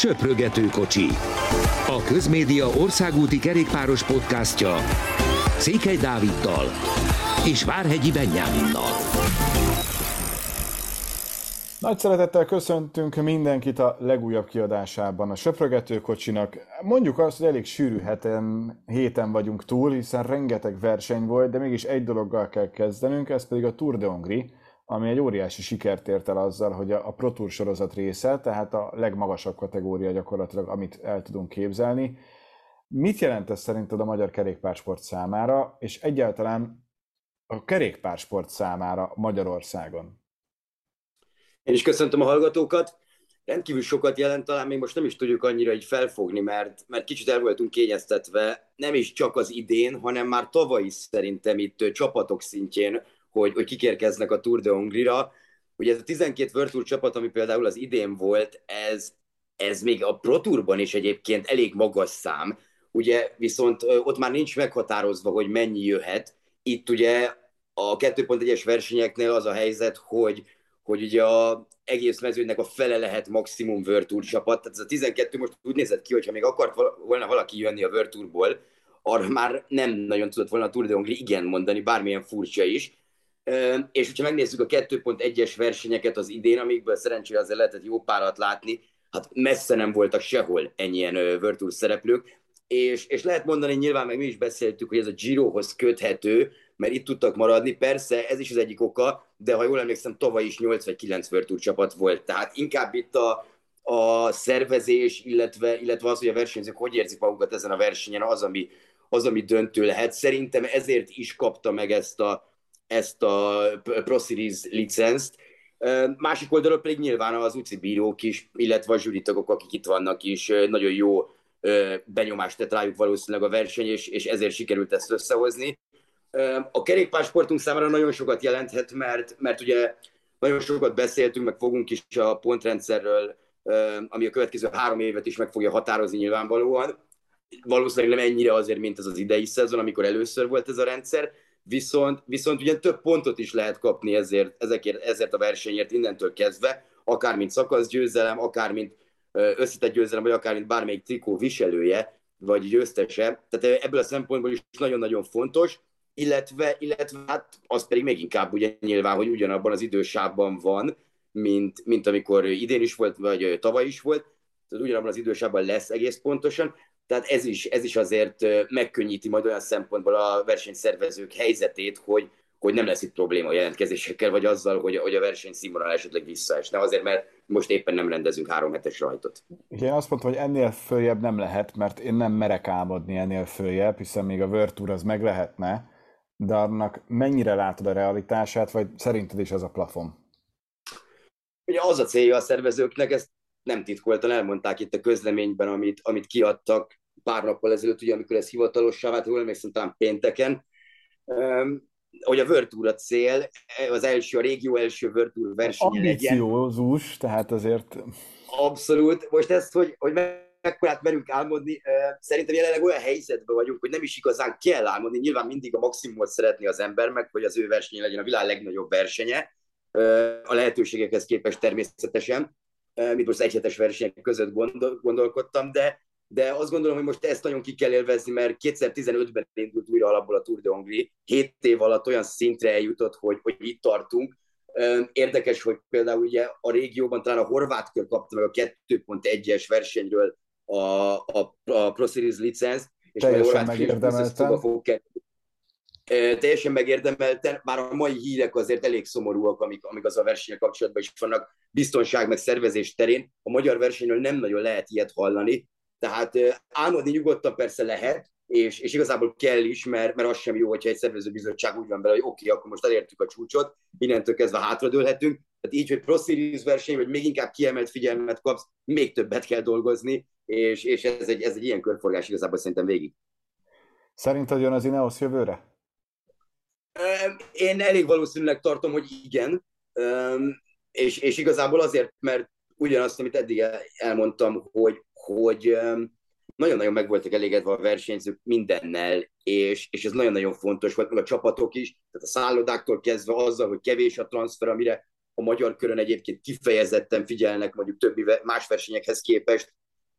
Söprögető kocsi. A Közmédia országúti kerékpáros podcastja Székely Dáviddal és Várhegyi Benyáminnal. Nagy szeretettel köszöntünk mindenkit a legújabb kiadásában a Söprögető kocsinak. Mondjuk azt, hogy elég sűrű heten, héten vagyunk túl, hiszen rengeteg verseny volt, de mégis egy dologgal kell kezdenünk, ez pedig a Tour de Hongrie, ami egy óriási sikert ért el azzal, hogy a Pro Tour sorozat része, tehát a legmagasabb kategória gyakorlatilag, amit el tudunk képzelni. Mit jelent ez szerinted a magyar kerékpársport számára, és egyáltalán a kerékpársport számára Magyarországon? Én is köszöntöm a hallgatókat. Rendkívül sokat jelent, talán még most nem is tudjuk annyira így felfogni, mert, mert kicsit el voltunk kényeztetve, nem is csak az idén, hanem már tavaly is szerintem itt csapatok szintjén hogy, hogy kikérkeznek a Tour de Hongrie-ra. Ugye ez a 12 World Tour csapat, ami például az idén volt, ez, ez még a Pro Tourban is egyébként elég magas szám, ugye viszont ott már nincs meghatározva, hogy mennyi jöhet. Itt ugye a 2.1-es versenyeknél az a helyzet, hogy, hogy ugye a egész mezőnek a fele lehet maximum World Tour csapat. Tehát ez a 12 most úgy nézett ki, hogyha még akart volna valaki jönni a World Tourból, arra már nem nagyon tudott volna a Tour de Hongrie igen mondani, bármilyen furcsa is. És hogyha megnézzük a 2.1-es versenyeket az idén, amikből szerencsére azért lehetett jó párat látni, hát messze nem voltak sehol ennyien Virtual szereplők, és, és lehet mondani, nyilván meg mi is beszéltük, hogy ez a Girohoz köthető, mert itt tudtak maradni, persze ez is az egyik oka, de ha jól emlékszem, tavaly is 8 vagy 9 Virtual csapat volt, tehát inkább itt a, a szervezés, illetve, illetve az, hogy a versenyzők hogy érzik magukat ezen a versenyen, az, ami, az, ami döntő lehet. Szerintem ezért is kapta meg ezt a, ezt a Pro Series licenzt. Másik oldalról pedig nyilván az UCI bírók is, illetve a zsűritagok, akik itt vannak is, nagyon jó benyomást tett rájuk valószínűleg a verseny, és, és ezért sikerült ezt összehozni. A kerékpársportunk számára nagyon sokat jelenthet, mert, mert ugye nagyon sokat beszéltünk, meg fogunk is a pontrendszerről, ami a következő három évet is meg fogja határozni nyilvánvalóan. Valószínűleg nem ennyire azért, mint ez az idei szezon, amikor először volt ez a rendszer, viszont, viszont ugye több pontot is lehet kapni ezért, ezekért, ezért a versenyért innentől kezdve, akár mint szakaszgyőzelem, akár mint összetett győzelem, vagy akár mint bármelyik trikó viselője, vagy győztese. Tehát ebből a szempontból is nagyon-nagyon fontos, illetve, illetve hát az pedig még inkább ugye nyilván, hogy ugyanabban az idősávban van, mint, mint amikor idén is volt, vagy tavaly is volt, tehát ugyanabban az idősávban lesz egész pontosan, tehát ez is, ez is azért megkönnyíti majd olyan szempontból a versenyszervezők helyzetét, hogy, hogy nem lesz itt probléma a jelentkezésekkel, vagy azzal, hogy, hogy a verseny színvonal esetleg visszaesne, azért, mert most éppen nem rendezünk három hetes rajtot. Én azt mondtam, hogy ennél följebb nem lehet, mert én nem merek álmodni ennél följebb, hiszen még a World Tour az meg lehetne, de annak mennyire látod a realitását, vagy szerinted is ez a plafon? Ugye az a célja a szervezőknek, ezt nem titkoltan elmondták itt a közleményben, amit, amit kiadtak pár nappal ezelőtt, ugye, amikor ez hivatalossá vált, jól emlékszem, talán pénteken, hogy a World Tour a cél, az első, a régió első World Tour versenye legyen. Ambiciózus, tehát azért... Abszolút. Most ezt, hogy, hogy mekkorát merünk álmodni, szerintem jelenleg olyan helyzetben vagyunk, hogy nem is igazán kell álmodni. Nyilván mindig a maximumot szeretni az ember, meg hogy az ő versenye legyen a világ legnagyobb versenye, a lehetőségekhez képest természetesen, mint most egyhetes versenyek között gondol, gondolkodtam, de de azt gondolom, hogy most ezt nagyon ki kell élvezni, mert 2015-ben indult újra alapból a Tour de Hongrie, 7 év alatt olyan szintre eljutott, hogy, hogy itt tartunk. Érdekes, hogy például ugye a régióban talán a horvát kör kapta meg a 2.1-es versenyről a, a, a Pro Series licensz, és teljesen megérdemelten. Fog teljesen megérdemelten, már a mai hírek azért elég szomorúak, amik, amik az a versenyek kapcsolatban is vannak, biztonság meg szervezés terén. A magyar versenyről nem nagyon lehet ilyet hallani, tehát álmodni nyugodtan persze lehet, és, és igazából kell is, mert, mert az sem jó, hogyha egy szervezőbizottság úgy van bele, hogy oké, okay, akkor most elértük a csúcsot, innentől kezdve hátradőlhetünk. Tehát így, hogy Pro Series verseny, vagy még inkább kiemelt figyelmet kapsz, még többet kell dolgozni, és, és ez, egy, ez egy ilyen körforgás igazából szerintem végig. Szerinted jön az Ineos jövőre? Én elég valószínűleg tartom, hogy igen, és, és igazából azért, mert ugyanazt, amit eddig elmondtam, hogy hogy nagyon-nagyon meg voltak elégedve a versenyzők mindennel, és, és ez nagyon-nagyon fontos volt, meg a csapatok is, tehát a szállodáktól kezdve azzal, hogy kevés a transfer, amire a magyar körön egyébként kifejezetten figyelnek mondjuk többi más versenyekhez képest,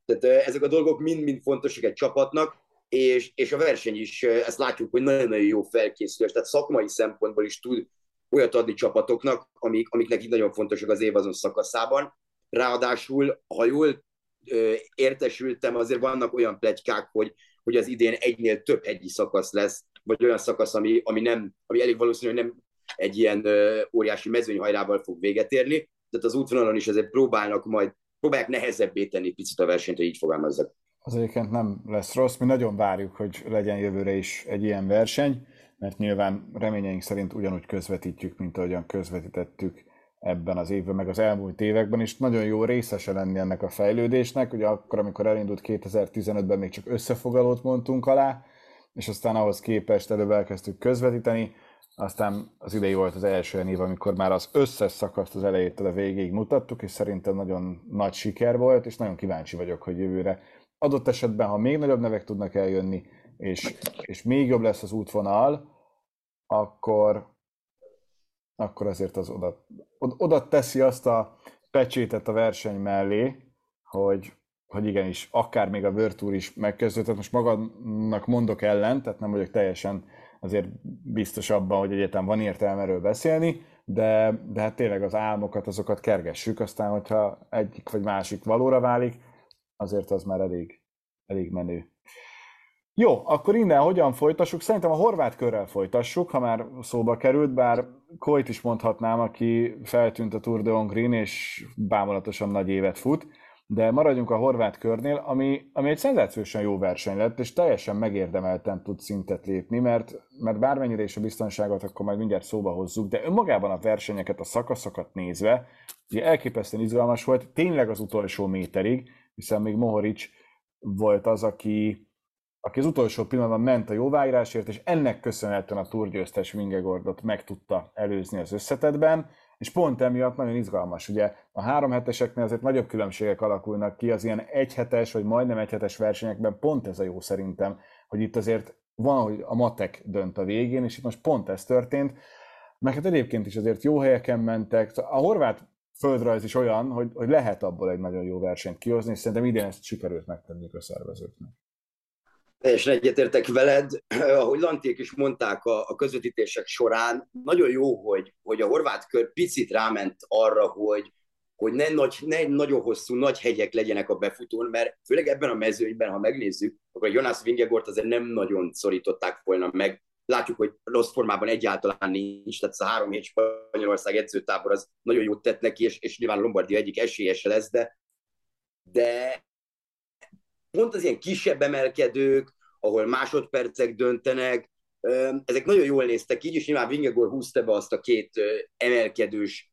Tehát ezek a dolgok mind-mind fontosak egy csapatnak, és, és a verseny is, ezt látjuk, hogy nagyon-nagyon jó felkészülés, tehát szakmai szempontból is tud olyat adni csapatoknak, amik, amiknek így nagyon fontosak az év azon szakaszában. Ráadásul, ha jól ö, értesültem, azért vannak olyan plegykák, hogy, hogy az idén egynél több hegyi szakasz lesz, vagy olyan szakasz, ami, ami, nem, ami elég valószínű, hogy nem egy ilyen ö, óriási mezőnyhajrával fog véget érni, tehát az útvonalon is azért próbálnak majd, próbálják nehezebbé tenni picit a versenyt, hogy így fogalmazzak. Az egyébként nem lesz rossz, mi nagyon várjuk, hogy legyen jövőre is egy ilyen verseny, mert nyilván reményeink szerint ugyanúgy közvetítjük, mint ahogyan közvetítettük ebben az évben, meg az elmúlt években, és nagyon jó részese lenni ennek a fejlődésnek. Ugye akkor, amikor elindult 2015-ben, még csak összefogalót mondtunk alá, és aztán ahhoz képest előbb elkezdtük közvetíteni, aztán az idei volt az első év, amikor már az összes szakaszt az elejétől a végéig mutattuk, és szerintem nagyon nagy siker volt, és nagyon kíváncsi vagyok, hogy jövőre adott esetben, ha még nagyobb nevek tudnak eljönni, és, és még jobb lesz az útvonal, akkor, akkor azért az oda, oda teszi azt a pecsétet a verseny mellé, hogy, hogy igenis, akár még a Tour is megkezdődött, most magadnak mondok ellen, tehát nem vagyok teljesen azért biztos abban, hogy egyetem van értelme erről beszélni, de, de hát tényleg az álmokat, azokat kergessük, aztán hogyha egyik vagy másik valóra válik, azért az már elég, elég menő. Jó, akkor innen hogyan folytassuk? Szerintem a horvát körrel folytassuk, ha már szóba került, bár Koit is mondhatnám, aki feltűnt a Tour de Hongrin, és bámulatosan nagy évet fut, de maradjunk a horvát körnél, ami, ami egy szenzációsan jó verseny lett, és teljesen megérdemelten tud szintet lépni, mert, mert bármennyire is a biztonságot akkor majd mindjárt szóba hozzuk, de önmagában a versenyeket, a szakaszokat nézve, ugye elképesztően izgalmas volt, tényleg az utolsó méterig, hiszen még Mohoric volt az, aki, aki az utolsó pillanatban ment a jóváírásért, és ennek köszönhetően a túrgyőztes Vingegordot meg tudta előzni az összetetben, és pont emiatt nagyon izgalmas. Ugye a három heteseknél azért nagyobb különbségek alakulnak ki, az ilyen egyhetes vagy majdnem egyhetes versenyekben pont ez a jó szerintem, hogy itt azért van, hogy a matek dönt a végén, és itt most pont ez történt, meg hát egyébként is azért jó helyeken mentek. A horvát földrajz is olyan, hogy, hogy lehet abból egy nagyon jó versenyt kihozni, és szerintem idén ezt sikerült megtenni a szervezőknek. Teljesen egyetértek veled, ahogy Lanték is mondták a, a közvetítések során, nagyon jó, hogy, hogy a horvát kör picit ráment arra, hogy, hogy ne, nagy, ne nagyon hosszú, nagy hegyek legyenek a befutón, mert főleg ebben a mezőnyben, ha megnézzük, akkor a Jonas Vingegort azért nem nagyon szorították volna meg. Látjuk, hogy rossz formában egyáltalán nincs, tehát ez a három hét Spanyolország edzőtábor az nagyon jót tett neki, és, és nyilván Lombardia egyik esélyese lesz, de, de pont az ilyen kisebb emelkedők, ahol másodpercek döntenek, ezek nagyon jól néztek így, és nyilván Vingegor húzta be azt a két emelkedős,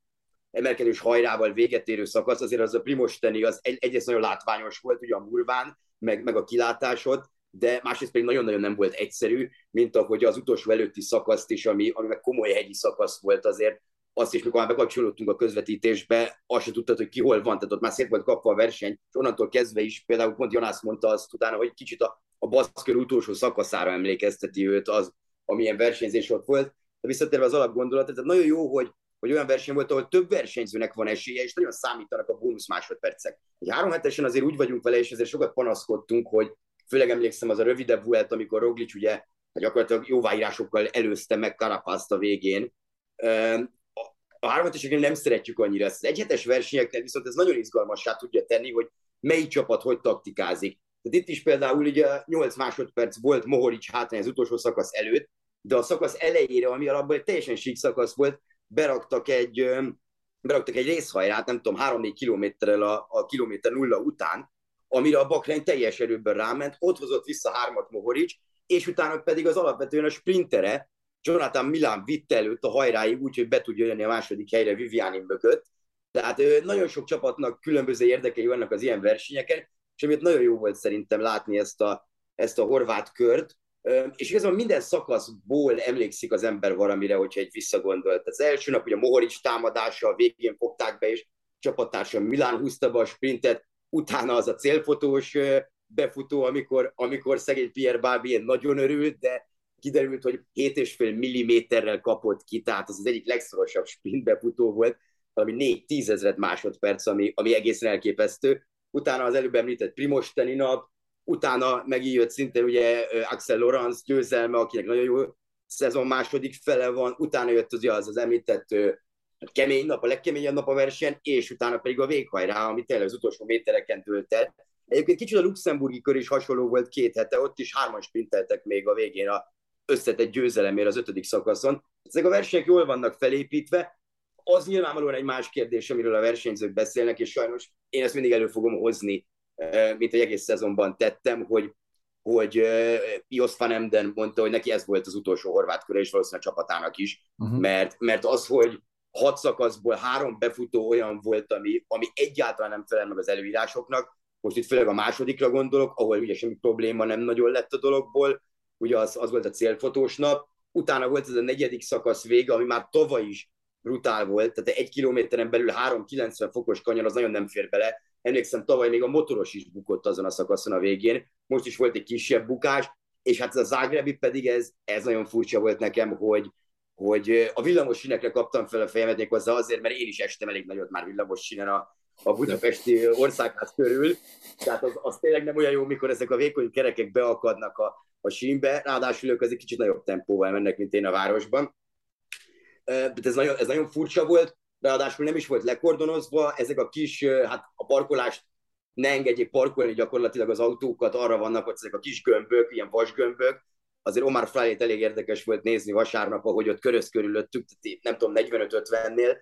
emelkedős hajrával véget érő szakasz, azért az a Primosteni az egy, egyrészt nagyon látványos volt, ugye a murván, meg, meg a kilátásod, de másrészt pedig nagyon-nagyon nem volt egyszerű, mint ahogy az utolsó előtti szakaszt is, ami, ami meg komoly hegyi szakasz volt azért, azt is, mikor már bekapcsolódtunk a közvetítésbe, azt se tudtad, hogy ki hol van, tehát ott már szép volt kapva a verseny, és onnantól kezdve is, például pont Jonász mondta azt utána, hogy kicsit a, a baszkör utolsó szakaszára emlékezteti őt az, amilyen versenyzés ott volt. De visszatérve az alapgondolat, tehát nagyon jó, hogy, hogy olyan verseny volt, ahol több versenyzőnek van esélye, és nagyon számítanak a bónusz másodpercek. Egy három hetesen azért úgy vagyunk vele, és ezért sokat panaszkodtunk, hogy főleg emlékszem az a rövidebb volt, amikor Roglic ugye gyakorlatilag jóváírásokkal előzte meg Karapászt a végén, a háromheteseknél nem szeretjük annyira ezt. Az egyhetes versenyeknél viszont ez nagyon izgalmassá tudja tenni, hogy melyik csapat hogy taktikázik. Tehát itt is például ugye 8 másodperc volt Mohoric hátrány az utolsó szakasz előtt, de a szakasz elejére, ami alapban egy teljesen sík szakasz volt, beraktak egy, beraktak egy részhajrát, nem tudom, 3-4 kilométerrel a, a kilométer nulla után, amire a Bakrein teljes erőből ráment, ott hozott vissza hármat Mohoric, és utána pedig az alapvetően a sprintere, Jonathan Milán vitte előtt a hajráig úgy, hogy be tudja jönni a második helyre Vivianin mögött. Tehát nagyon sok csapatnak különböző érdekei vannak az ilyen versenyeken, és amiért nagyon jó volt szerintem látni ezt a, ezt a horvát kört, és igazából minden szakaszból emlékszik az ember valamire, hogyha egy visszagondolt. Az első nap, hogy a Mohoric támadása, a végén fogták be, és csapattársam Milán húzta be a sprintet, utána az a célfotós befutó, amikor, amikor szegény Pierre Barbien nagyon örült, de kiderült, hogy 7,5 milliméterrel kapott ki, tehát az az egyik legszorosabb sprint befutó volt, valami 4-10 ezeret másodperc, ami, ami egészen elképesztő. utána az előbb említett Primos nap, utána megijött szintén ugye Axel Lorenz győzelme, akinek nagyon jó szezon második fele van, utána jött az, az, az említett hát kemény nap, a legkeményebb nap a verseny, és utána pedig a véghajrá, ami tényleg az utolsó métereken tölt el. Egyébként kicsit a luxemburgi kör is hasonló volt két hete, ott is hárman sprinteltek még a végén a összetett győzelemért az ötödik szakaszon. Ezek a versenyek jól vannak felépítve, az nyilvánvalóan egy más kérdés, amiről a versenyzők beszélnek, és sajnos én ezt mindig elő fogom hozni, mint egy egész szezonban tettem, hogy hogy Jos van Emden mondta, hogy neki ez volt az utolsó horvát kör, és valószínűleg a csapatának is, uh-huh. mert, mert az, hogy hat szakaszból három befutó olyan volt, ami, ami egyáltalán nem felel meg az előírásoknak, most itt főleg a másodikra gondolok, ahol ugye semmi probléma nem nagyon lett a dologból, ugye az, az volt a célfotós nap, utána volt ez a negyedik szakasz vége, ami már tavaly is brutál volt, tehát egy kilométeren belül 3-90 fokos kanyar az nagyon nem fér bele. Emlékszem, tavaly még a motoros is bukott azon a szakaszon a végén, most is volt egy kisebb bukás, és hát ez a Zágrebi pedig ez, ez nagyon furcsa volt nekem, hogy, hogy a villamos sinekre kaptam fel a fejemet hozzá azért, mert én is estem elég nagyot már villamos sinen a, a budapesti országház körül, tehát az, az tényleg nem olyan jó, mikor ezek a vékony kerekek beakadnak a, a sínbe, ráadásul ők azért kicsit nagyobb tempóval mennek, mint én a városban. De ez nagyon, ez nagyon furcsa volt, ráadásul nem is volt lekordonozva, ezek a kis, hát a parkolást ne engedjék parkolni gyakorlatilag az autókat, arra vannak hogy ezek a kis gömbök, ilyen vasgömbök, azért Omar Fryet elég érdekes volt nézni vasárnap, ahogy ott köröz körülöttük, nem tudom, 45-50-nél.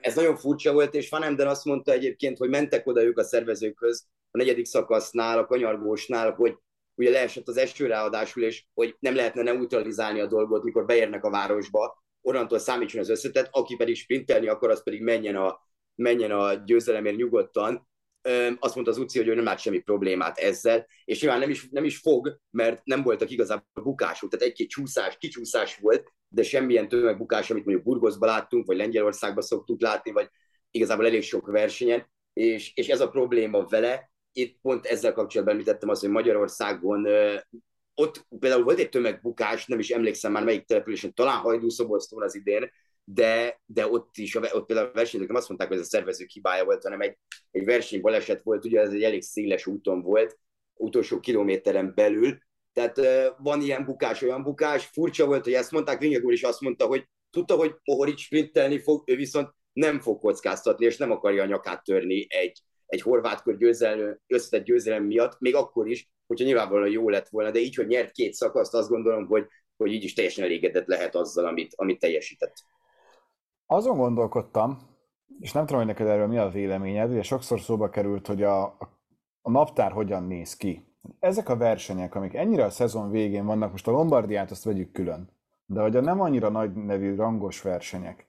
Ez nagyon furcsa volt, és Van Emden azt mondta egyébként, hogy mentek oda ők a szervezőkhöz a negyedik szakasznál, a kanyargósnál, hogy ugye leesett az eső ráadásul, és hogy nem lehetne neutralizálni a dolgot, mikor beérnek a városba, onnantól számítson az összetett, aki pedig sprintelni akar, az pedig menjen a, menjen a győzelemért nyugodtan. Azt mondta az Uci, hogy ő nem lát semmi problémát ezzel, és nyilván nem is, nem is fog, mert nem voltak igazából bukások, tehát egy-két csúszás, kicsúszás volt, de semmilyen tömegbukás, amit mondjuk Burgoszban láttunk, vagy Lengyelországban szoktuk látni, vagy igazából elég sok versenyen, és, és ez a probléma vele, itt pont ezzel kapcsolatban említettem azt, hogy Magyarországon ott például volt egy tömegbukás, nem is emlékszem már melyik településen, talán Hajdúszobosztón az idén, de, de ott is, ott például a versenyzők nem azt mondták, hogy ez a szervezők hibája volt, hanem egy, egy versenybaleset volt, ugye ez egy elég széles úton volt, utolsó kilométeren belül, tehát van ilyen bukás, olyan bukás, furcsa volt, hogy ezt mondták, Vinyag is azt mondta, hogy tudta, hogy Mohoric sprintelni fog, ő viszont nem fog kockáztatni, és nem akarja a nyakát törni egy, egy horvát kör győzelem, összetett győzelem miatt, még akkor is, hogyha nyilvánvalóan jó lett volna, de így, hogy nyert két szakaszt, azt gondolom, hogy, hogy így is teljesen elégedett lehet azzal, amit, amit teljesített. Azon gondolkodtam, és nem tudom, hogy neked erről mi a véleményed, ugye sokszor szóba került, hogy a, a, naptár hogyan néz ki. Ezek a versenyek, amik ennyire a szezon végén vannak, most a Lombardiát azt vegyük külön, de hogy a nem annyira nagy nevű rangos versenyek,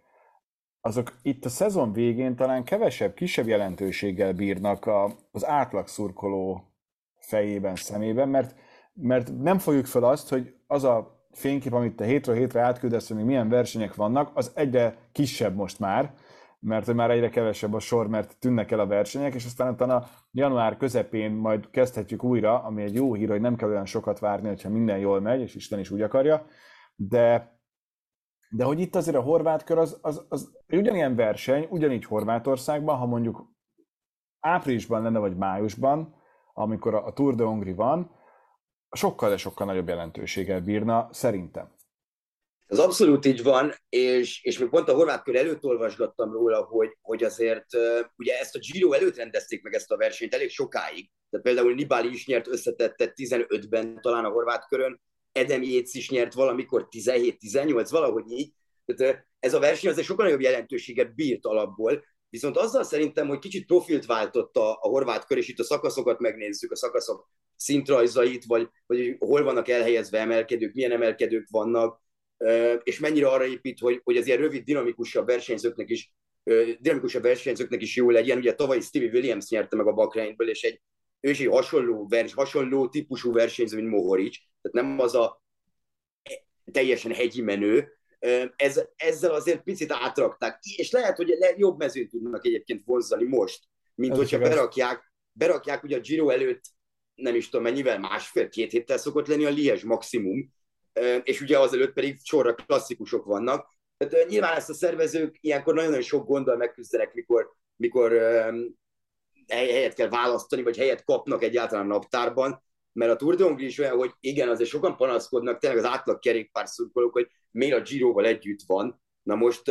azok itt a szezon végén talán kevesebb, kisebb jelentőséggel bírnak a, az átlag szurkoló fejében, szemében, mert, mert nem fogjuk fel azt, hogy az a fénykép, amit te hétről hétre átküldesz, hogy milyen versenyek vannak, az egyre kisebb most már, mert már egyre kevesebb a sor, mert tűnnek el a versenyek, és aztán utána január közepén majd kezdhetjük újra, ami egy jó hír, hogy nem kell olyan sokat várni, hogyha minden jól megy, és Isten is úgy akarja, de de hogy itt azért a horvát kör az, az, az ugyanilyen verseny, ugyanígy Horvátországban, ha mondjuk áprilisban lenne, vagy májusban, amikor a Tour de Hongri van, sokkal, de sokkal nagyobb jelentőséggel bírna, szerintem. Ez abszolút így van, és, és még pont a horvát kör előtt olvasgattam róla, hogy, hogy azért ugye ezt a Giro előtt rendezték meg ezt a versenyt elég sokáig. Tehát például Nibali is nyert összetette 15-ben talán a horvát körön, Edem Yates is nyert valamikor 17-18, valahogy így. Tehát ez a verseny azért sokkal nagyobb jelentőséget bírt alapból, viszont azzal szerintem, hogy kicsit profilt váltott a, a horvát kör, és itt a szakaszokat megnézzük, a szakaszok szintrajzait, vagy, vagy hol vannak elhelyezve emelkedők, milyen emelkedők vannak, és mennyire arra épít, hogy, hogy az ilyen rövid, dinamikusabb versenyzőknek is dinamikusabb versenyzőknek is jó legyen. Ugye tavaly Stevie Williams nyerte meg a Bakreinből, és egy, ő is egy hasonló, vers, hasonló típusú versenyző, mint Mohoric, tehát nem az a teljesen hegyi menő, ez, ezzel azért picit átrakták, és lehet, hogy le, jobb mezőt tudnak egyébként vonzani most, mint Ez hogyha berakják, berakják ugye a Giro előtt, nem is tudom mennyivel, másfél-két héttel szokott lenni a Liège maximum, és ugye azelőtt pedig sorra klasszikusok vannak. Tehát nyilván ezt a szervezők ilyenkor nagyon-nagyon sok gonddal megküzdenek, mikor, mikor helyet kell választani, vagy helyet kapnak egyáltalán naptárban, mert a Tour de Hongrie is olyan, hogy igen, azért sokan panaszkodnak, tényleg az átlag kerékpár szurkolók, hogy miért a Giroval együtt van. Na most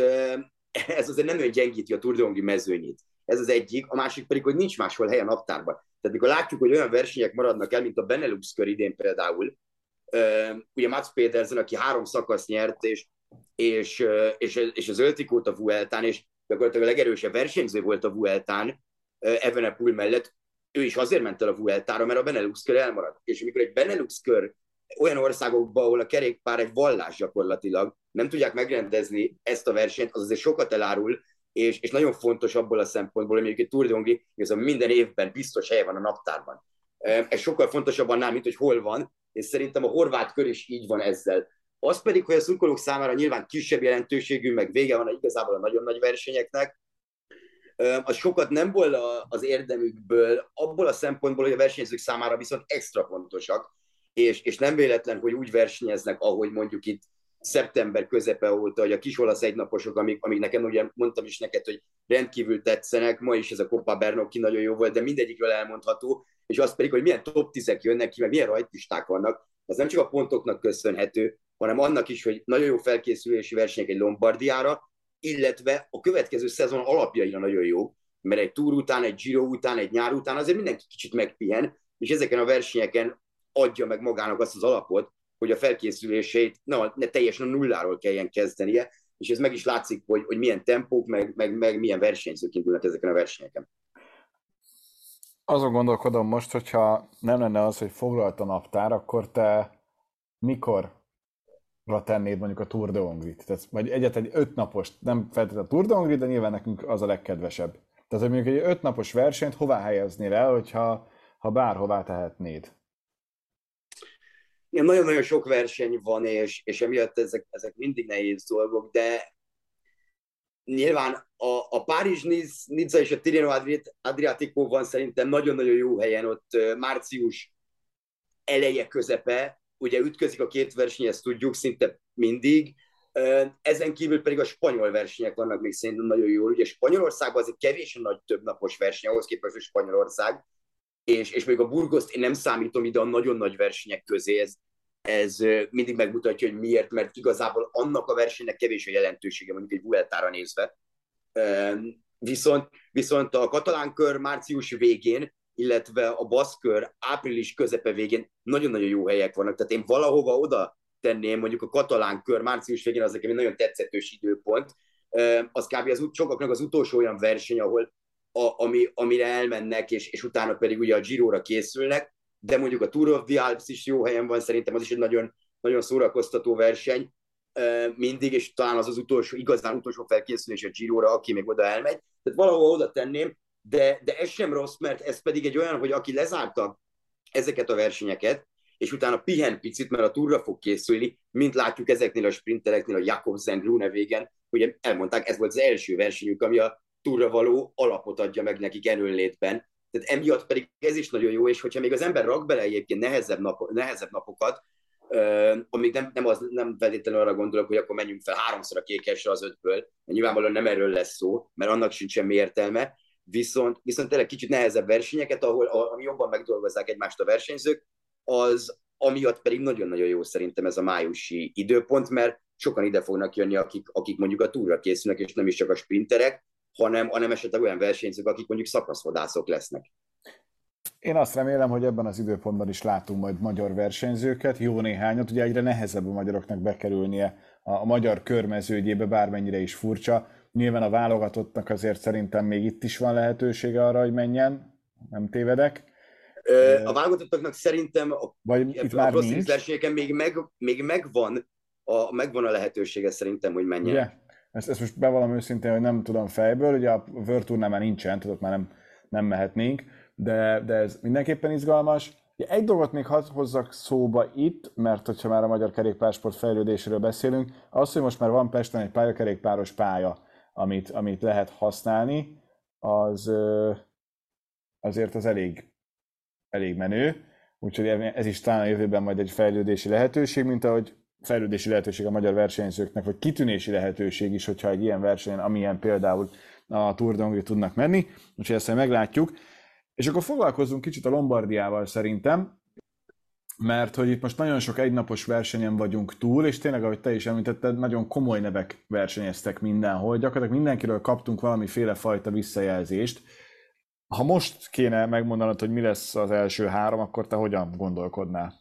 ez azért nem olyan gyengíti a Tour de Hongrie mezőnyét. Ez az egyik, a másik pedig, hogy nincs máshol hely a naptárban. Tehát mikor látjuk, hogy olyan versenyek maradnak el, mint a Benelux kör idén például, ugye Mats Pedersen, aki három szakasz nyert, és, és, és, és az öltikót a Vueltán, és gyakorlatilag a legerősebb versenyző volt a Vueltán, Evenepul mellett, ő is azért ment el a Vueltára, mert a Benelux kör elmaradt. És amikor egy Benelux kör olyan országokban, ahol a kerékpár egy vallás gyakorlatilag, nem tudják megrendezni ezt a versenyt, az azért sokat elárul, és, és nagyon fontos abból a szempontból, hogy mondjuk egy Tour de Hongrie, hogy minden évben biztos helye van a naptárban. Ez sokkal fontosabb annál, mint hogy hol van, és szerintem a horvát kör is így van ezzel. Az pedig, hogy a szurkolók számára nyilván kisebb jelentőségű, meg vége van igazából a nagyon nagy versenyeknek, az sokat nem volt az érdemükből, abból a szempontból, hogy a versenyzők számára viszont extra fontosak, és, és nem véletlen, hogy úgy versenyeznek, ahogy mondjuk itt szeptember közepe óta, hogy a kis olasz egynaposok, amik, amik nekem ugye mondtam is neked, hogy rendkívül tetszenek, ma is ez a Coppa Bernocchi nagyon jó volt, de mindegyikről elmondható, és az pedig, hogy milyen top 10 jönnek ki, meg milyen rajtisták vannak, az nem csak a pontoknak köszönhető, hanem annak is, hogy nagyon jó felkészülési versenyek egy Lombardiára, illetve a következő szezon alapjaira nagyon jó, mert egy túr után, egy Giro után, egy nyár után azért mindenki kicsit megpihen, és ezeken a versenyeken adja meg magának azt az alapot, hogy a felkészülését na, ne teljesen nulláról kelljen kezdenie, és ez meg is látszik, hogy, hogy milyen tempók, meg, meg, meg milyen versenyzők indulnak ezeken a versenyeken. Azon gondolkodom most, hogyha nem lenne az, hogy foglalt a naptár, akkor te mikor tennéd mondjuk a Tour de Hongrit? Tehát, vagy egyet egy öt napos, nem feltétlenül a Tour de Hongrit, de nyilván nekünk az a legkedvesebb. Tehát, hogy mondjuk egy öt napos versenyt hová helyeznél el, hogyha ha bárhová tehetnéd? Igen, nagyon-nagyon sok verseny van, és, és emiatt ezek, ezek mindig nehéz dolgok, de nyilván a, a Párizs, Nizza és a Tirreno Adriatico van szerintem nagyon-nagyon jó helyen, ott március eleje közepe, ugye ütközik a két verseny, ezt tudjuk szinte mindig, ezen kívül pedig a spanyol versenyek vannak még szerintem nagyon jól. Ugye Spanyolországban azért kevés nagy több napos verseny, ahhoz képest, hogy Spanyolország, és, és még a Burgoszt én nem számítom ide a nagyon nagy versenyek közé, ez, ez mindig megmutatja, hogy miért, mert igazából annak a versenynek kevés a jelentősége, mondjuk egy Vueltára nézve. Viszont, viszont a katalán kör március végén, illetve a baszkör április közepe végén nagyon-nagyon jó helyek vannak, tehát én valahova oda tenném, mondjuk a katalán kör március végén az nekem egy nagyon tetszetős időpont, az kb. Az, sokaknak az utolsó olyan verseny, ahol a, ami, amire elmennek, és, és utána pedig ugye a Giro-ra készülnek, de mondjuk a Tour of the Alps is jó helyen van, szerintem az is egy nagyon, nagyon szórakoztató verseny mindig, és talán az az utolsó, igazán utolsó felkészülés a Giro-ra, aki még oda elmegy. Tehát valahol oda tenném, de, de ez sem rossz, mert ez pedig egy olyan, hogy aki lezárta ezeket a versenyeket, és utána pihen picit, mert a túra fog készülni, mint látjuk ezeknél a sprintereknél, a Jakobsen, Grunevégen, ugye elmondták, ez volt az első versenyük, ami a túra való alapot adja meg nekik erőnlétben. Tehát emiatt pedig ez is nagyon jó, és hogyha még az ember rak bele egyébként nehezebb, nap, nehezebb napokat, uh, amíg nem, nem, az, nem feltétlenül arra gondolok, hogy akkor menjünk fel háromszor a kékesre az ötből, nyilvánvalóan nem erről lesz szó, mert annak sincs semmi értelme, viszont, viszont tényleg kicsit nehezebb versenyeket, ahol ami jobban megdolgozzák egymást a versenyzők, az amiatt pedig nagyon-nagyon jó szerintem ez a májusi időpont, mert sokan ide fognak jönni, akik, akik mondjuk a túra készülnek, és nem is csak a sprinterek, hanem, hanem esetleg olyan versenyzők, akik mondjuk szakaszvadászok lesznek. Én azt remélem, hogy ebben az időpontban is látunk majd magyar versenyzőket, jó néhányat, ugye egyre nehezebb a magyaroknak bekerülnie a, magyar körmeződjébe, bármennyire is furcsa. Nyilván a válogatottnak azért szerintem még itt is van lehetősége arra, hogy menjen, nem tévedek. A válogatottoknak szerintem a, Vagy itt a már nincs. versenyeken még, meg, még megvan, a, megvan a lehetősége szerintem, hogy menjen. Yeah. Ezt, ezt most bevallom őszintén, hogy nem tudom fejből, ugye a World Tour már nincsen, tudod, már nem, nem mehetnénk, de, de ez mindenképpen izgalmas. Egy dolgot még hozzak szóba itt, mert hogyha már a magyar kerékpársport fejlődéséről beszélünk, az, hogy most már van Pesten egy pályakerékpáros pálya, amit, amit lehet használni, az azért az elég, elég menő, úgyhogy ez is talán a jövőben majd egy fejlődési lehetőség, mint ahogy fejlődési lehetőség a magyar versenyzőknek, vagy kitűnési lehetőség is, hogyha egy ilyen versenyen, amilyen például a Tour de tudnak menni, úgyhogy ezt meglátjuk. És akkor foglalkozunk kicsit a Lombardiával szerintem, mert hogy itt most nagyon sok egynapos versenyen vagyunk túl, és tényleg, ahogy te is említetted, nagyon komoly nevek versenyeztek mindenhol. Gyakorlatilag mindenkiről kaptunk valamiféle fajta visszajelzést. Ha most kéne megmondanod, hogy mi lesz az első három, akkor te hogyan gondolkodnál?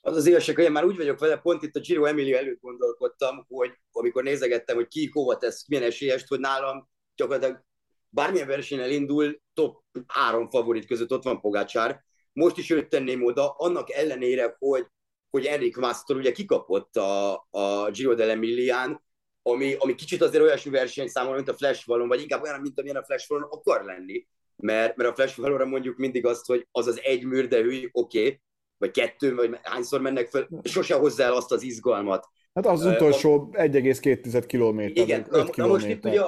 Az az igazság, hogy én már úgy vagyok vele, pont itt a Giro Emilia előtt gondolkodtam, hogy amikor nézegettem, hogy ki hova tesz, milyen esélyest, hogy nálam gyakorlatilag bármilyen versenyen indul, top három favorit között ott van Pogácsár. Most is őt tenném oda, annak ellenére, hogy, hogy Enric Master ugye kikapott a, a Giro dell'Emilián, ami, ami kicsit azért olyasmi verseny számomra, mint a Flash Valon, vagy inkább olyan, mint amilyen a Flash Valon akar lenni. Mert, mert a Flash Valonra mondjuk mindig azt, hogy az az egy műrdehű, oké, okay, vagy kettő, vagy hányszor mennek fel, sose hozzá el azt az izgalmat. Hát az, utolsó uh, 1,2 kilométer. Igen, na, na most itt ugye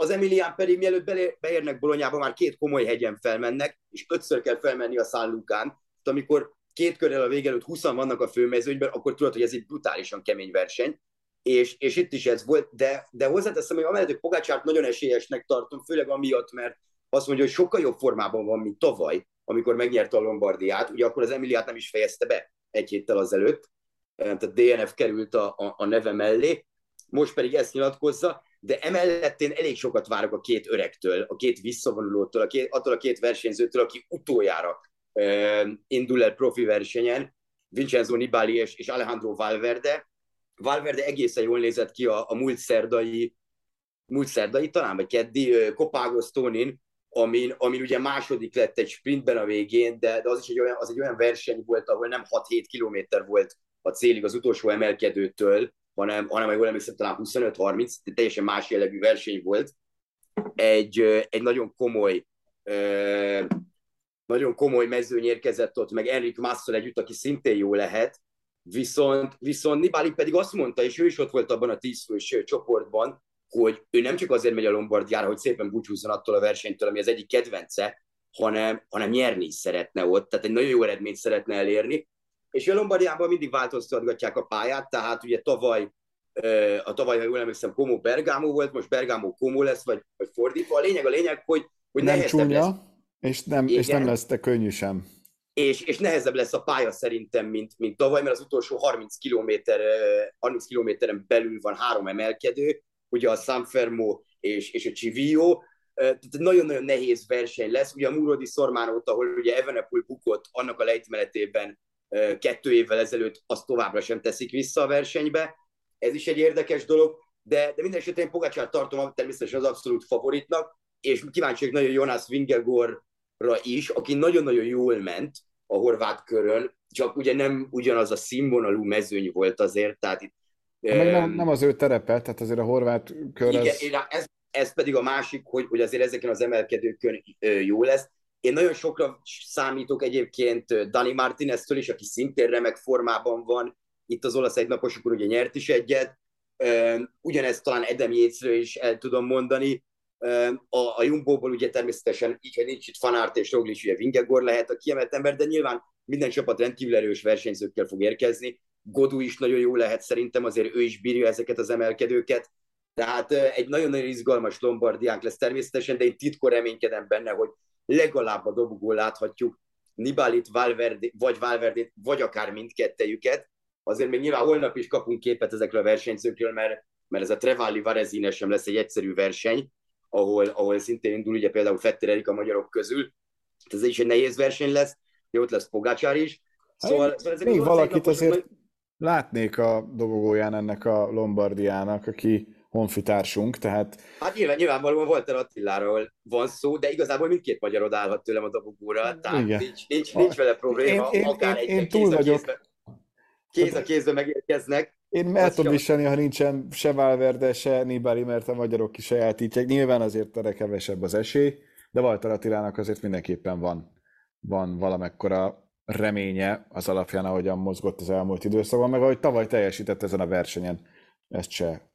az Emilián pedig mielőtt beérnek Bolonyába, már két komoly hegyen felmennek, és ötször kell felmenni a San Lukán. Amikor két körrel a vége előtt 20 vannak a főmezőnyben, akkor tudod, hogy ez egy brutálisan kemény verseny. És, és itt is ez volt, de, de hozzáteszem, hogy amellett, hogy Pogácsárt nagyon esélyesnek tartom, főleg amiatt, mert azt mondja, hogy sokkal jobb formában van, mint tavaly, amikor megnyerte a Lombardiát, ugye akkor az Emiliát nem is fejezte be egy héttel azelőtt, tehát DNF került a, a, a neve mellé, most pedig ezt nyilatkozza, de emellett én elég sokat várok a két öregtől, a két visszavonulótól, a két, attól a két versenyzőtől, aki utoljára uh, indul el profi versenyen, Vincenzo Nibali és, és Alejandro Valverde. Valverde egészen jól nézett ki a, a múlt szerdai, múlt szerdai talán, vagy keddi Copagos Tonin, amin, amin ugye második lett egy sprintben a végén, de, de az is egy olyan, az egy olyan verseny volt, ahol nem 6-7 kilométer volt a célig az utolsó emelkedőtől, hanem, hanem jól emlékszem, talán 25-30, teljesen más jellegű verseny volt. Egy, egy nagyon komoly nagyon komoly mezőny érkezett ott, meg Enrik Masszol együtt, aki szintén jó lehet, viszont, viszont Nibali pedig azt mondta, és ő is ott volt abban a tízfős csoportban, hogy ő nem csak azért megy a Lombardiára, hogy szépen búcsúzzon attól a versenytől, ami az egyik kedvence, hanem, hanem nyerni is szeretne ott, tehát egy nagyon jó eredményt szeretne elérni, és a Lombardiában mindig változtatgatják a pályát, tehát ugye tavaly, a tavaly, ha jól emlékszem, Como Bergamo volt, most Bergamo Como lesz, vagy, vagy fordítva. A lényeg a lényeg, hogy, hogy nem csúnya, lesz. És nem, és nem lesz te könnyű sem. És, és nehezebb lesz a pálya szerintem, mint, mint tavaly, mert az utolsó 30 kilométer, 30 kilométeren belül van három emelkedő, ugye a San Fermo és, és a Civio, tehát nagyon-nagyon nehéz verseny lesz. Ugye a Murodi Szormán óta, ahol ugye Evenepul bukott annak a lejtmenetében kettő évvel ezelőtt, azt továbbra sem teszik vissza a versenybe. Ez is egy érdekes dolog, de, de minden esetben én Pogacsát tartom természetesen az abszolút favoritnak, és kíváncsi nagyon Jonas Vingegorra is, aki nagyon-nagyon jól ment a horvát körön, csak ugye nem ugyanaz a színvonalú mezőny volt azért, tehát itt meg nem, nem az ő terepe, tehát azért a horvát kör igen, ez... ez... Ez pedig a másik, hogy, hogy azért ezeken az emelkedőkön jó lesz. Én nagyon sokra számítok egyébként Dani Martinez-től is, aki szintén remek formában van. Itt az olasz egynaposokon ugye nyert is egyet. Ugyanezt talán Edem Jézről is el tudom mondani. A, a Jumbo-ból ugye természetesen így, hogy nincs itt Fanárt és Roglic, ugye Vingegor lehet a kiemelt ember, de nyilván minden csapat rendkívül erős versenyzőkkel fog érkezni. Godu is nagyon jó lehet szerintem, azért ő is bírja ezeket az emelkedőket. Tehát egy nagyon-nagyon izgalmas Lombardiánk lesz természetesen, de én titkor reménykedem benne, hogy legalább a dobogón láthatjuk Nibalit, Valverde, vagy Valverde, vagy akár mindkettejüket. Azért még nyilván holnap is kapunk képet ezekről a versenyzőkről, mert, mert ez a Trevalli Varezine sem lesz egy egyszerű verseny, ahol, ahol szintén indul ugye például Fetter Erik a magyarok közül. Ez is egy nehéz verseny lesz, jó, ott lesz Pogácsár is. Szóval, hát, szóval ezek még valakit azért nagy... látnék a dobogóján ennek a Lombardiának, aki honfitársunk, tehát... Hát nyilván, nyilvánvalóan a Attiláról van szó, de igazából mindkét magyar odállhat tőlem a dobogóra, tehát Igen. nincs, nincs, nincs vele probléma, én, akár én, egy én túl kéz vagyok. Kézbe, kéz a kézbe megérkeznek. Én el tudom viselni, ha nincsen se Valverde, se Nibali, mert a magyarok is sajátítják. Nyilván azért erre kevesebb az esély, de Walter Attilának azért mindenképpen van, van valamekkora reménye az alapján, ahogyan mozgott az elmúlt időszakban, meg ahogy tavaly teljesített ezen a versenyen. Ezt se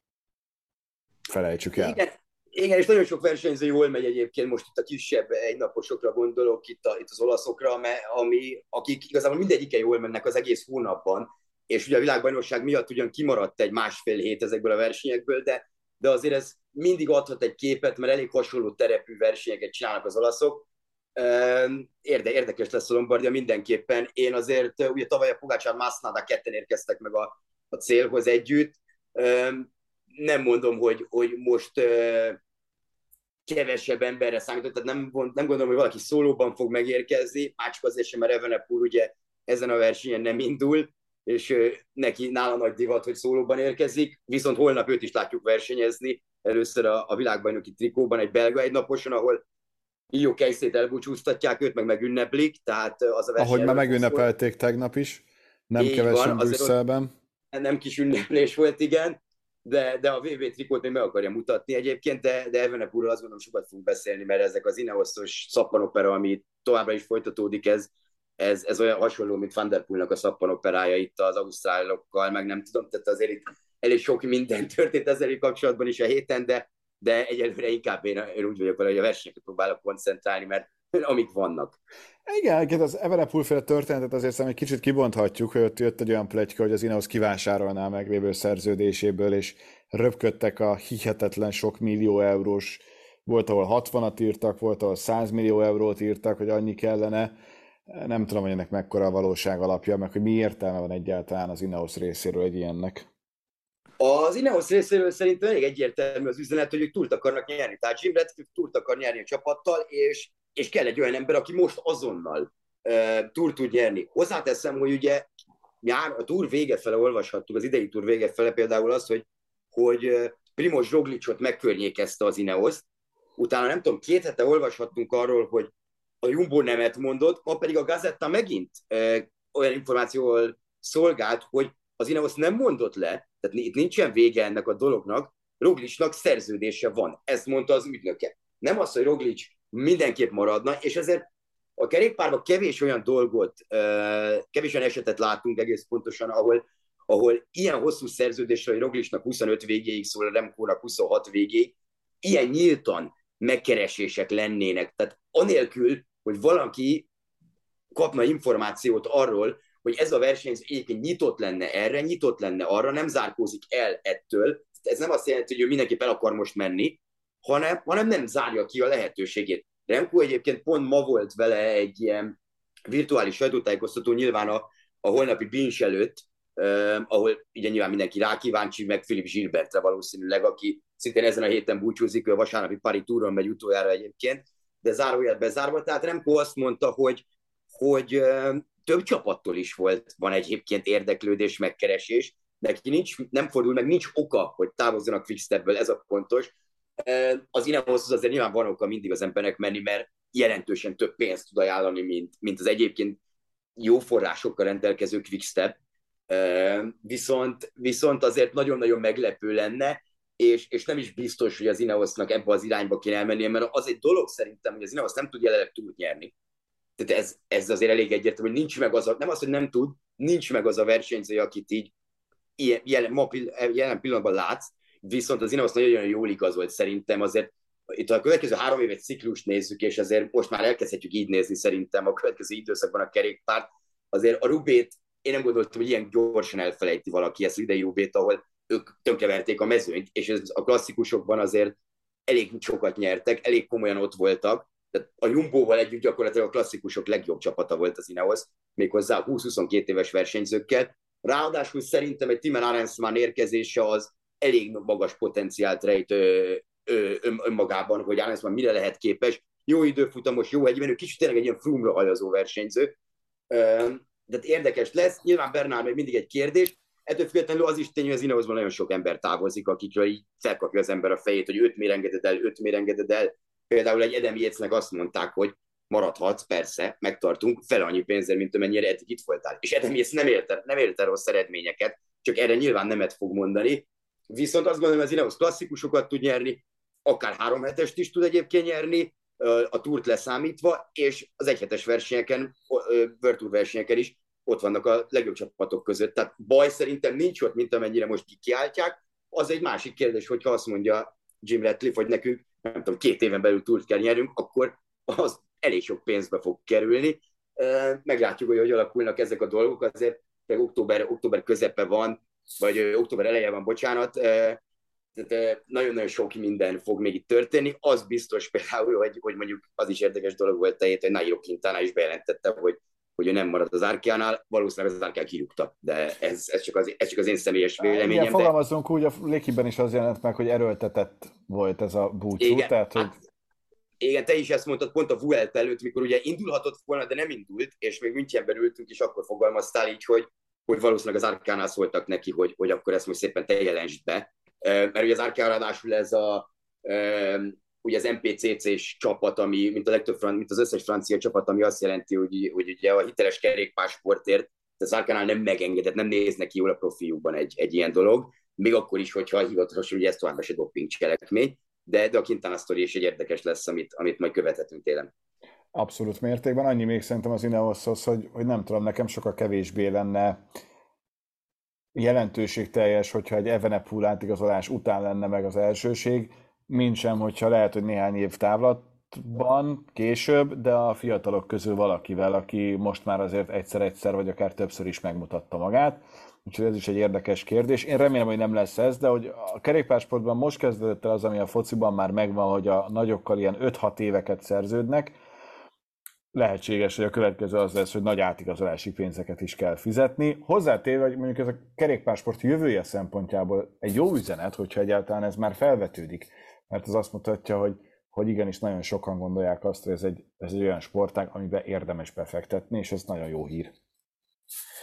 felejtsük el. Igen, igen, és nagyon sok versenyző jól megy egyébként, most itt a kisebb egynaposokra gondolok, itt, a, itt az olaszokra, ami, akik igazából mindegyike jól mennek az egész hónapban, és ugye a világbajnokság miatt ugyan kimaradt egy másfél hét ezekből a versenyekből, de, de azért ez mindig adhat egy képet, mert elég hasonló terepű versenyeket csinálnak az olaszok, Érde, érdekes lesz a Lombardia mindenképpen. Én azért, ugye tavaly a Pogácsár Másznádá ketten érkeztek meg a, a célhoz együtt. Nem mondom, hogy, hogy most kevesebb emberre számított, tehát nem, nem gondolom, hogy valaki szólóban fog megérkezni, már csak azért sem, mert Evenepul ugye ezen a versenyen nem indul, és neki nála nagy divat, hogy szólóban érkezik, viszont holnap őt is látjuk versenyezni, először a, a világbajnoki trikóban egy belga egynaposon, ahol jó Kejszét elbúcsúztatják, őt meg megünneplik, tehát az a verseny... Ahogy már megünnepelték szól. tegnap is, nem Így kevesen van, Brüsszelben. Nem kis ünneplés volt, igen, de, de a VB trikót még meg akarja mutatni egyébként, de, de Evenepurról azt gondolom sokat fogunk beszélni, mert ezek az Ineoszos szappanopera, ami továbbra is folytatódik, ez, ez, ez olyan hasonló, mint Van der Poelnak a szappanoperája itt az ausztrálokkal, meg nem tudom, tehát azért itt elég sok minden történt ezzel kapcsolatban is a héten, de, de egyelőre inkább én, én úgy vagyok vele, hogy a versenyeket próbálok koncentrálni, mert amik vannak. Igen, egyébként az Everepul féle történetet azért szerintem egy kicsit kibonthatjuk, hogy ott jött egy olyan pletyka, hogy az Ineos kivásárolná a meglévő szerződéséből, és röpködtek a hihetetlen sok millió eurós, volt, ahol 60-at írtak, volt, ahol 100 millió eurót írtak, hogy annyi kellene. Nem tudom, hogy ennek mekkora a valóság alapja, meg hogy mi értelme van egyáltalán az Ineos részéről egy ilyennek. Az Ineos részéről szerintem elég egyértelmű az üzenet, hogy ők túl akarnak nyerni. Tehát Jim Redcliffe túl akar nyerni a csapattal, és, és kell egy olyan ember, aki most azonnal uh, túl tud nyerni. Hozzáteszem, hogy ugye nyár, a túr vége fele olvashattuk, az idei túr vége fele például azt, hogy, hogy Primoz Roglicot megkörnyékezte az Ineos, utána nem tudom, két hete olvashattunk arról, hogy a Jumbo nemet mondott, ma pedig a Gazetta megint uh, olyan információval szolgált, hogy az Ineos nem mondott le, tehát itt nincsen vége ennek a dolognak, Roglicsnak szerződése van. Ezt mondta az ügynöke. Nem az, hogy Roglic mindenképp maradna, és ezért a kerékpárban kevés olyan dolgot, kevés olyan esetet látunk egész pontosan, ahol, ahol ilyen hosszú szerződésre, hogy Roglicsnak 25 végéig szól, a Remkónak 26 végéig, ilyen nyíltan megkeresések lennének. Tehát anélkül, hogy valaki kapna információt arról, hogy ez a verseny egyébként nyitott lenne erre, nyitott lenne arra, nem zárkózik el ettől. Ez nem azt jelenti, hogy ő mindenképp el akar most menni, hanem, hanem nem zárja ki a lehetőségét. Remco egyébként pont ma volt vele egy ilyen virtuális sajtótájékoztató, nyilván a, a holnapi Bincs előtt, eh, ahol ugye nyilván mindenki rá kíváncsi, meg Philip Gilbertre valószínűleg, aki szintén ezen a héten búcsúzik, ő a vasárnapi Pari túron megy utoljára egyébként, de zárójel bezárva, tehát Remco azt mondta, hogy, hogy több csapattól is volt, van egyébként érdeklődés, megkeresés, neki nincs, nem fordul meg, nincs oka, hogy távozzanak Quickstepből, ez a pontos. Az Ineos azért nyilván van oka mindig az embernek menni, mert jelentősen több pénzt tud ajánlani, mint, mint az egyébként jó forrásokkal rendelkező Quickstep. Viszont, viszont azért nagyon-nagyon meglepő lenne, és, és nem is biztos, hogy az Ineosnak ebbe az irányba kéne elmennie, mert az egy dolog szerintem, hogy az Ineos nem tud jelenleg túl nyerni tehát ez, ez azért elég egyértelmű, hogy nincs meg az a, nem az, hogy nem tud, nincs meg az a versenyző, akit így ilyen, jelen, jelen pillanatban látsz, viszont az Ineos nagyon jól igazolt szerintem azért itt a következő három évet ciklus nézzük, és azért most már elkezdhetjük így nézni szerintem a következő időszakban a kerékpárt. Azért a Rubét én nem gondoltam, hogy ilyen gyorsan elfelejti valaki ezt az idei Rubét, ahol ők tönkreverték a mezőnyt, és ez a klasszikusokban azért elég sokat nyertek, elég komolyan ott voltak, tehát a Jumbo-val együtt gyakorlatilag a klasszikusok legjobb csapata volt az Ineos, méghozzá 20-22 éves versenyzőkkel. Ráadásul szerintem egy Timen Arensman érkezése az elég magas potenciált rejt ö, ö, önmagában, hogy Arensman mire lehet képes. Jó időfutamos, jó egyben, ő kicsit tényleg egy ilyen frumra hajazó versenyző. De érdekes lesz. Nyilván Bernard még mindig egy kérdés. Ettől függetlenül az is tény, hogy az Ineosban nagyon sok ember távozik, akikről így felkapja az ember a fejét, hogy öt miért engeded el, öt miért engeded el, Például egy Edem Jécnek azt mondták, hogy maradhatsz, persze, megtartunk fel annyi pénzzel, mint amennyire eddig itt voltál. És Edem Jéz nem élte, nem élte rossz eredményeket, csak erre nyilván nemet fog mondani. Viszont azt gondolom, hogy az Ineos klasszikusokat tud nyerni, akár három hetest is tud egyébként nyerni, a túrt leszámítva, és az egyhetes versenyeken, World versenyeken is ott vannak a legjobb csapatok között. Tehát baj szerintem nincs ott, mint amennyire most kikiáltják. Az egy másik kérdés, hogyha azt mondja Jim Ratcliffe, hogy nekünk nem tudom, két éven belül túl kell nyerünk, akkor az elég sok pénzbe fog kerülni. Meglátjuk, hogy hogy alakulnak ezek a dolgok, azért október, október közepe van, vagy október eleje van, bocsánat, tehát nagyon-nagyon sok minden fog még itt történni. Az biztos például, hogy, hogy mondjuk az is érdekes dolog volt tejét, hogy Nairo Quintana is bejelentette, hogy, hogy ő nem marad az Árkiánál, valószínűleg az Árkián kirúgta, de ez, ez, csak az, ez csak az én személyes véleményem. Igen, de... fogalmazunk úgy, a Lékiben is az jelent meg, hogy erőltetett volt ez a búcsú, igen, tehát hogy... Hát, igen, te is ezt mondtad pont a Vuelt előtt, mikor ugye indulhatott volna, de nem indult, és még Münchenben ültünk, és akkor fogalmaztál így, hogy, hogy valószínűleg az Árkánál szóltak neki, hogy, hogy akkor ezt most szépen te jelensd be, mert ugye az Arkea ráadásul ez a ugye az MPCC-s csapat, ami, mint, a legtöbb, mint az összes francia csapat, ami azt jelenti, hogy, hogy ugye a hiteles kerékpásportért az Arkánál nem megengedett, nem néznek ki jól a profiukban egy, egy ilyen dolog, még akkor is, hogyha hivatalosan ugye ez továbbra se doping cselekmény, de, de a Quintana sztori is egy érdekes lesz, amit, amit majd követhetünk télen. Abszolút mértékben. Annyi még szerintem az Ineoshoz, hogy, hogy nem tudom, nekem sokkal kevésbé lenne jelentőségteljes, hogyha egy Evenepul átigazolás után lenne meg az elsőség, mint sem, hogyha lehet, hogy néhány év távlatban később, de a fiatalok közül valakivel, aki most már azért egyszer-egyszer, vagy akár többször is megmutatta magát. Úgyhogy ez is egy érdekes kérdés. Én remélem, hogy nem lesz ez, de hogy a kerékpársportban most kezdődött el az, ami a fociban már megvan, hogy a nagyokkal ilyen 5-6 éveket szerződnek, lehetséges, hogy a következő az lesz, hogy nagy átigazolási pénzeket is kell fizetni. Hozzátéve, hogy mondjuk ez a kerékpársport jövője szempontjából egy jó üzenet, hogyha egyáltalán ez már felvetődik. Mert ez azt mutatja, hogy, hogy igenis nagyon sokan gondolják azt, hogy ez egy, ez egy olyan sportág, amiben érdemes befektetni, és ez nagyon jó hír.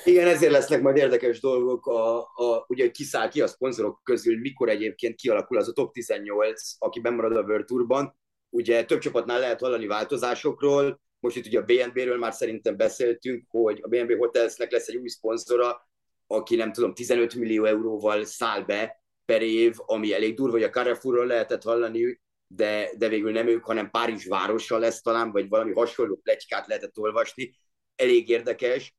Igen, ezért lesznek majd érdekes dolgok, a, a, ugye kiszáll ki a szponzorok közül, mikor egyébként kialakul az a top 18, aki bemarad a World Tourban. Ugye több csapatnál lehet hallani változásokról, most itt ugye a BNB-ről már szerintem beszéltünk, hogy a BNB Hotelsnek lesz egy új szponzora, aki nem tudom, 15 millió euróval száll be per év, ami elég durva, hogy a Carrefourról lehetett hallani, de, de végül nem ők, hanem Párizs városa lesz talán, vagy valami hasonló plegykát lehetett olvasni. Elég érdekes.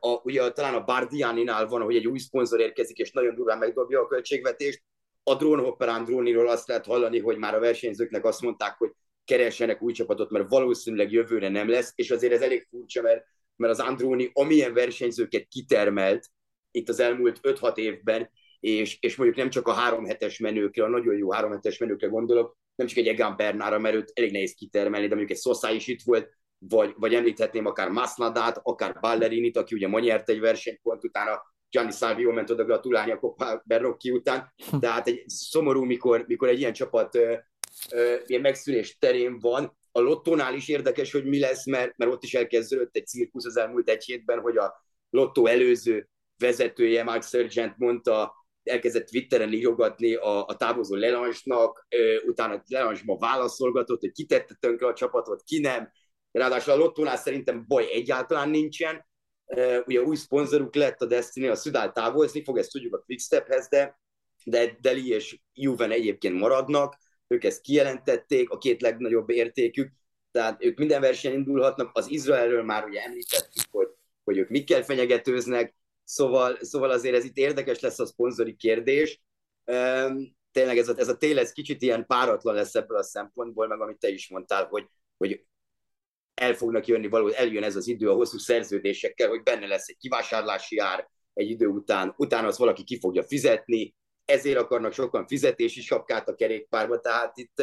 A, ugye talán a Bardianinál van, hogy egy új szponzor érkezik, és nagyon durván megdobja a költségvetést. A Drónhopper Andróniról azt lehet hallani, hogy már a versenyzőknek azt mondták, hogy keressenek új csapatot, mert valószínűleg jövőre nem lesz, és azért ez elég furcsa, mert, mert az Andróni amilyen versenyzőket kitermelt itt az elmúlt 5-6 évben, és, és mondjuk nem csak a három hetes menőkre, a nagyon jó három hetes menőkre gondolok, nem csak egy Egan Bernára, mert őt elég nehéz kitermelni, de mondjuk egy Sosa is itt volt, vagy, vagy említhetném akár Masnadát, akár Ballerinit, aki ugye ma nyert egy versenypont, utána Gianni Salvio ment oda gratulálni a Copa Berrocchi után, de hát egy szomorú, mikor, mikor egy ilyen csapat ilyen megszűnés terén van. A lottónál is érdekes, hogy mi lesz, mert, mert ott is elkezdődött egy cirkusz az elmúlt egy hétben, hogy a lottó előző vezetője, Mark Sargent mondta, elkezdett Twitteren írogatni a, a távozó Lelansnak, utána Lelange ma válaszolgatott, hogy ki tette tönkre a csapatot, ki nem. Ráadásul a lottónál szerintem baj egyáltalán nincsen. Ugye új szponzoruk lett a Destiny, a Szudál távozni fog, ezt tudjuk a Quickstephez, de, de Deli és Juven egyébként maradnak ők ezt kijelentették, a két legnagyobb értékük, tehát ők minden versenyen indulhatnak, az Izraelről már ugye említettük, hogy, hogy ők mikkel fenyegetőznek, szóval, szóval azért ez itt érdekes lesz a szponzori kérdés. Um, tényleg ez a, ez a tél ez kicsit ilyen páratlan lesz ebből a szempontból, meg amit te is mondtál, hogy, hogy el fognak jönni való, eljön ez az idő a hosszú szerződésekkel, hogy benne lesz egy kivásárlási ár egy idő után, utána az valaki ki fogja fizetni, ezért akarnak sokan fizetési sapkát a kerékpárba, tehát itt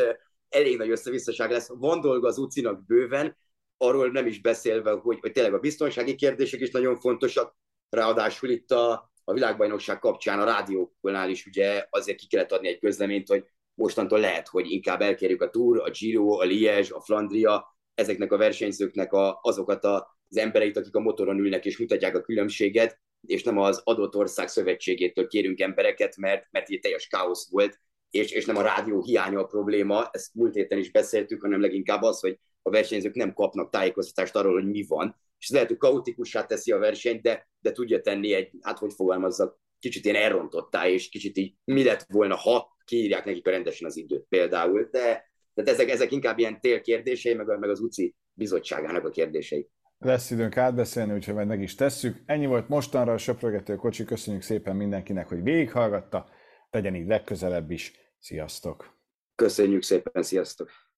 elég nagy összevisszaság lesz. Van dolga az UCI-nak bőven, arról nem is beszélve, hogy, hogy tényleg a biztonsági kérdések is nagyon fontosak, ráadásul itt a, a világbajnokság kapcsán a rádióknál is ugye azért ki kellett adni egy közleményt, hogy mostantól lehet, hogy inkább elkérjük a Tour, a Giro, a Liège, a Flandria, ezeknek a versenyzőknek a, azokat a, az embereit, akik a motoron ülnek és mutatják a különbséget, és nem az adott ország szövetségétől kérünk embereket, mert, mert itt teljes káosz volt, és, és nem a rádió hiánya a probléma, ezt múlt héten is beszéltük, hanem leginkább az, hogy a versenyzők nem kapnak tájékoztatást arról, hogy mi van, és ez lehet, hogy kaotikussá teszi a versenyt, de, de tudja tenni egy, hát hogy fogalmazzak, kicsit ilyen elrontottá, és kicsit így mi lett volna, ha kiírják nekik a rendesen az időt például, de tehát ezek, ezek inkább ilyen térkérdései, meg, meg az UCI bizottságának a kérdései lesz időnk átbeszélni, úgyhogy majd meg is tesszük. Ennyi volt mostanra a Söprögető Kocsi. Köszönjük szépen mindenkinek, hogy végighallgatta. Tegyen így legközelebb is. Sziasztok! Köszönjük szépen, sziasztok!